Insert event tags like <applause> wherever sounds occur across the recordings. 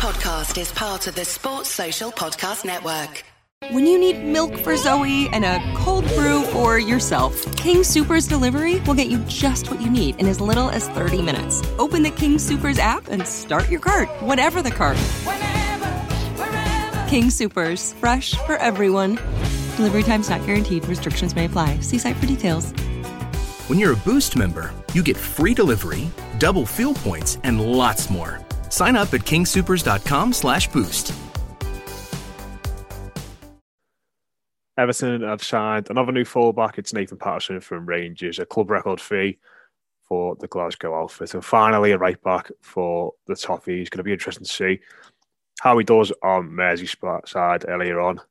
podcast is part of the Sports Social Podcast Network. When you need milk for Zoe and a cold brew for yourself, King Soopers delivery will get you just what you need in as little as 30 minutes. Open the King Soopers app and start your cart, whatever the cart. King Soopers, fresh for everyone. Delivery times not guaranteed. Restrictions may apply. See site for details. When you're a Boost member, you get free delivery, double fuel points, and lots more. Sign up at kingsoopers.com slash boost. Everton have signed another new fullback. It's Nathan Patterson from Rangers, a club record fee for the Glasgow outfit. And finally, a right back for the Toffees. Going to be interesting to see how he does on Merseyside earlier on.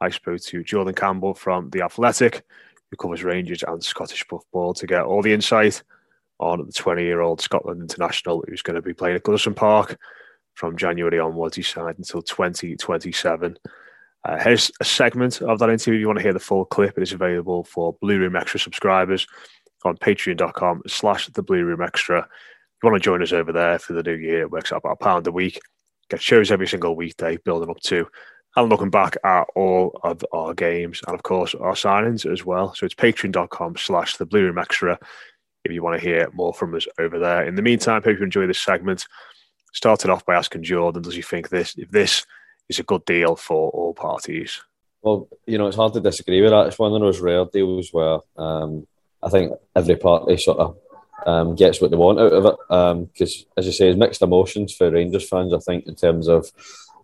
I spoke to Jordan Campbell from The Athletic, who covers Rangers and Scottish football, to get all the insight on the 20 year old Scotland international who's going to be playing at Goodison Park from January onwards. He signed until 2027. Uh, here's a segment of that interview. If you want to hear the full clip, it is available for Blue Room Extra subscribers on patreon.com slash the Blue Room Extra. If you want to join us over there for the new year, it works out about a pound a week. Get shows every single weekday, building up to and looking back at all of our games and of course our signings as well. So it's patreon.com slash the Blue Room Extra if you want to hear more from us over there. In the meantime, hope you enjoy this segment. Started off by asking Jordan, does he think this if this is a good deal for all parties? Well, you know, it's hard to disagree with that. It's one of those rare deals where um, I think every party sort of um, gets what they want out of it. Because, um, as you say, it's mixed emotions for Rangers fans, I think, in terms of,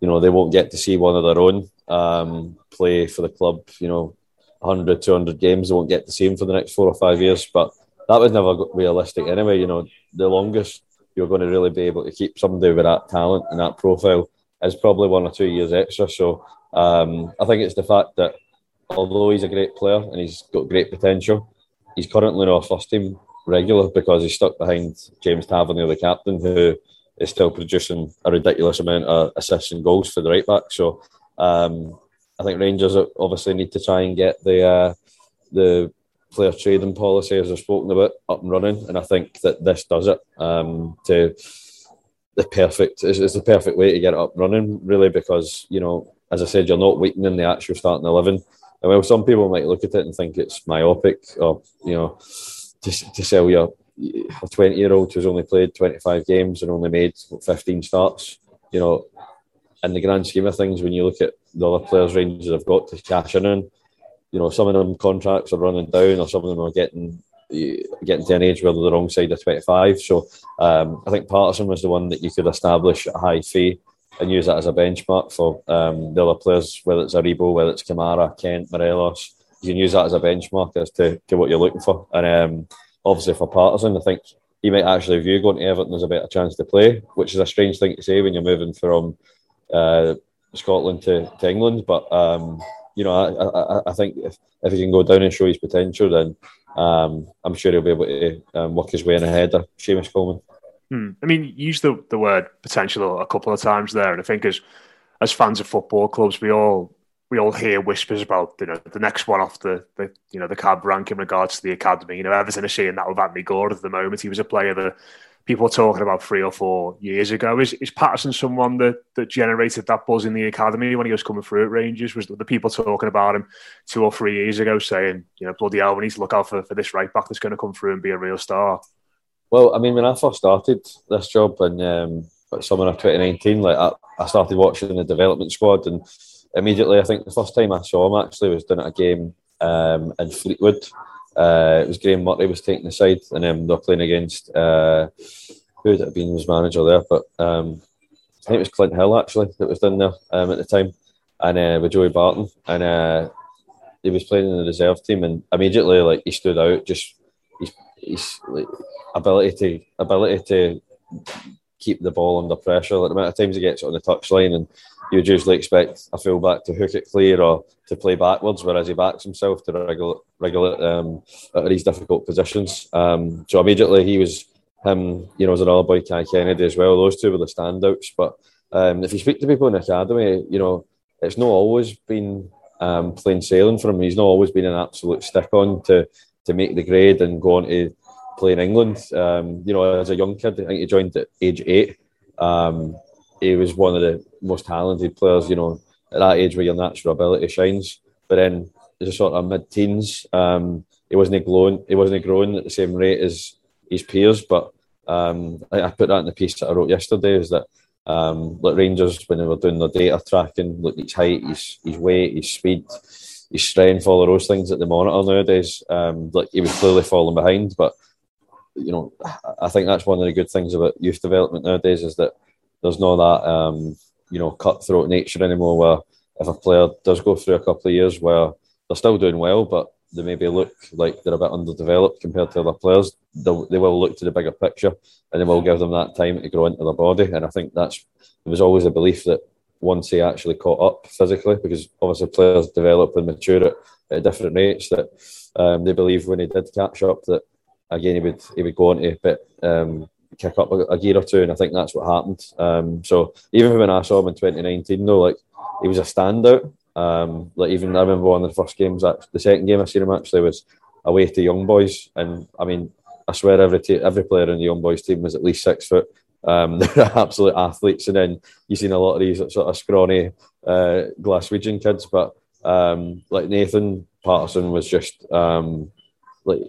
you know, they won't get to see one of their own um, play for the club, you know, 100, 200 games. They won't get to see him for the next four or five years. But that was never realistic anyway. You know, the longest you're going to really be able to keep somebody with that talent and that profile is probably one or two years extra. So um, I think it's the fact that although he's a great player and he's got great potential, he's currently our first team regular because he's stuck behind James Tavernier, the captain, who is still producing a ridiculous amount of assists and goals for the right back. So um, I think Rangers obviously need to try and get the uh, the player trading policy, as I've spoken about, up and running. And I think that this does it um, to the perfect. It's, it's the perfect way to get it up and running, really, because you know, as I said, you're not weakening the actual starting eleven. And well, some people might look at it and think it's myopic, or you know, to, to sell your a 20 year old who's only played 25 games and only made 15 starts. You know, in the grand scheme of things, when you look at the other players' Rangers have got to cash in you know, some of them contracts are running down, or some of them are getting getting to an age where they're the wrong side of 25. So um, I think Patterson was the one that you could establish a high fee and use that as a benchmark for um, the other players, whether it's Aribo, whether it's Kamara, Kent, Morelos. You can use that as a benchmark as to, to what you're looking for. And um, obviously for Patterson, I think he might actually view going to Everton as a better chance to play, which is a strange thing to say when you're moving from uh, Scotland to, to England. But um, you know, I, I, I, think if, if he can go down and show his potential, then um, I'm sure he'll be able to um, work his way in ahead of Seamus Coleman. Hmm. I mean, you used the, the word potential a couple of times there, and I think as as fans of football clubs, we all we all hear whispers about you know the next one off the, the you know the cab rank in regards to the academy. You know, Everton are seeing that with Anthony Gordon at the moment. He was a player that people talking about three or four years ago. Is, is Patterson someone that, that generated that buzz in the academy when he was coming through at Rangers? Was the people talking about him two or three years ago saying, you know, bloody hell, we need to look out for, for this right back that's going to come through and be a real star? Well, I mean, when I first started this job in um, summer of 2019, like I, I started watching the development squad and immediately, I think the first time I saw him actually was doing a game um, in Fleetwood uh, it was Graham Murray was taking the side, and then they're playing against uh, who have been was manager there, but um, I think it was Clint Hill actually that was down there um, at the time, and uh, with Joey Barton, and uh, he was playing in the reserve team, and immediately like he stood out, just his, his like, ability to ability to keep the ball under pressure. Like the amount of times he gets on the touchline, and you would usually expect a fullback to hook it clear or to play backwards, whereas he backs himself to regulate regulate um, at these difficult positions. Um, so immediately he was him. You know, as another boy, Kai Kennedy as well. Those two were the standouts. But um, if you speak to people in the academy, you know, it's not always been um, plain sailing for him. He's not always been an absolute stick on to to make the grade and go on to play in England. Um, you know, as a young kid, I think he joined at age eight. Um, he was one of the most talented players. You know, at that age where your natural ability shines. But then, as a sort of mid-teens, um, he wasn't a growing. He wasn't growing at the same rate as his peers. But um, I, I, put that in the piece that I wrote yesterday. Is that um, like Rangers when they were doing their data tracking, look his height, his his weight, his speed, his strength, all of those things that they monitor nowadays. Um, like he was clearly falling behind, but you know, I think that's one of the good things about youth development nowadays is that there's no that um, you know cutthroat nature anymore. Where if a player does go through a couple of years where they're still doing well, but they maybe look like they're a bit underdeveloped compared to other players, they will look to the bigger picture and they will give them that time to grow into their body. And I think that's there was always a belief that once he actually caught up physically, because obviously players develop and mature at, at different rates, that um, they believe when he did catch up that again he would he would go on to a bit um, kick up a, gear or two, and I think that's what happened. Um, so even when I saw him in 2019, though, like he was a standout. Um, like even I remember one of the first games, the second game I seen him actually was away to Young Boys, and I mean I swear every every player in the Young Boys team was at least six foot. Um, <laughs> they're absolute athletes, and then you've seen a lot of these sort of scrawny uh, Glaswegian kids, but um, like Nathan Patterson was just um, like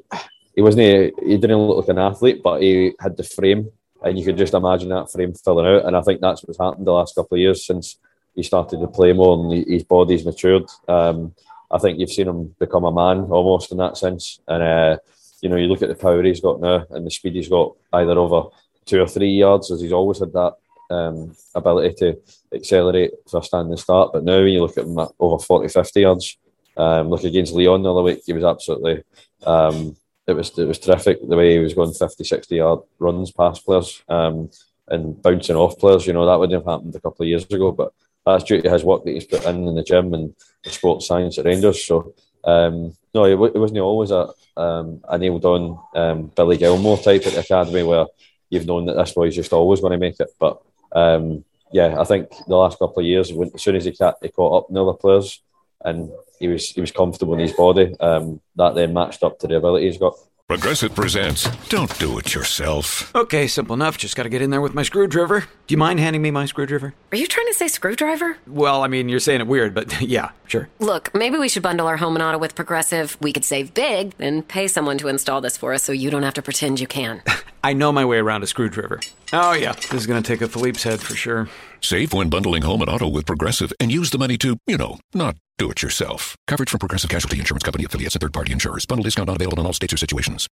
he wasn't he didn't look like an athlete, but he had the frame, and you could just imagine that frame filling out. And I think that's what's happened the last couple of years since he started to play more and his body's matured. Um, I think you've seen him become a man almost in that sense. And uh, you know, you look at the power he's got now and the speed he's got either over two or three yards, as he's always had that um, ability to accelerate for a standing start. But now when you look at him at over 40, 50 yards, um, look against Lyon the other week, he was absolutely um, it was it was terrific the way he was going 50, 60 yard runs past players um, and bouncing off players. You know that wouldn't have happened a couple of years ago, but that's due to his work that he's put in in the gym and the sports science at Rangers. So um, no, it, it, wasn't always a um, a nailed on um, Billy Gilmour type at the academy where you've known that this boy's just always going to make it. But um, yeah, I think the last couple of years, when, as soon as he, caught, he caught up in other players and he was he was comfortable in his body, um, that then matched up to the ability he's got. Progressive presents Don't Do It Yourself. Okay, simple enough. Just got to get in there with my screwdriver. Do you mind handing me my screwdriver? Are you trying to say screwdriver? Well, I mean, you're saying it weird, but <laughs> yeah, sure. Look, maybe we should bundle our home and auto with Progressive. We could save big and pay someone to install this for us so you don't have to pretend you can. <laughs> I know my way around a screwdriver. Oh, yeah, this is going to take a Philippe's head for sure. Save when bundling home and auto with Progressive and use the money to, you know, not do it yourself. Coverage from Progressive Casualty Insurance Company affiliates and third party insurers. Bundle discount not available in all states or situations.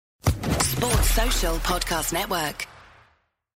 Sports Social Podcast Network.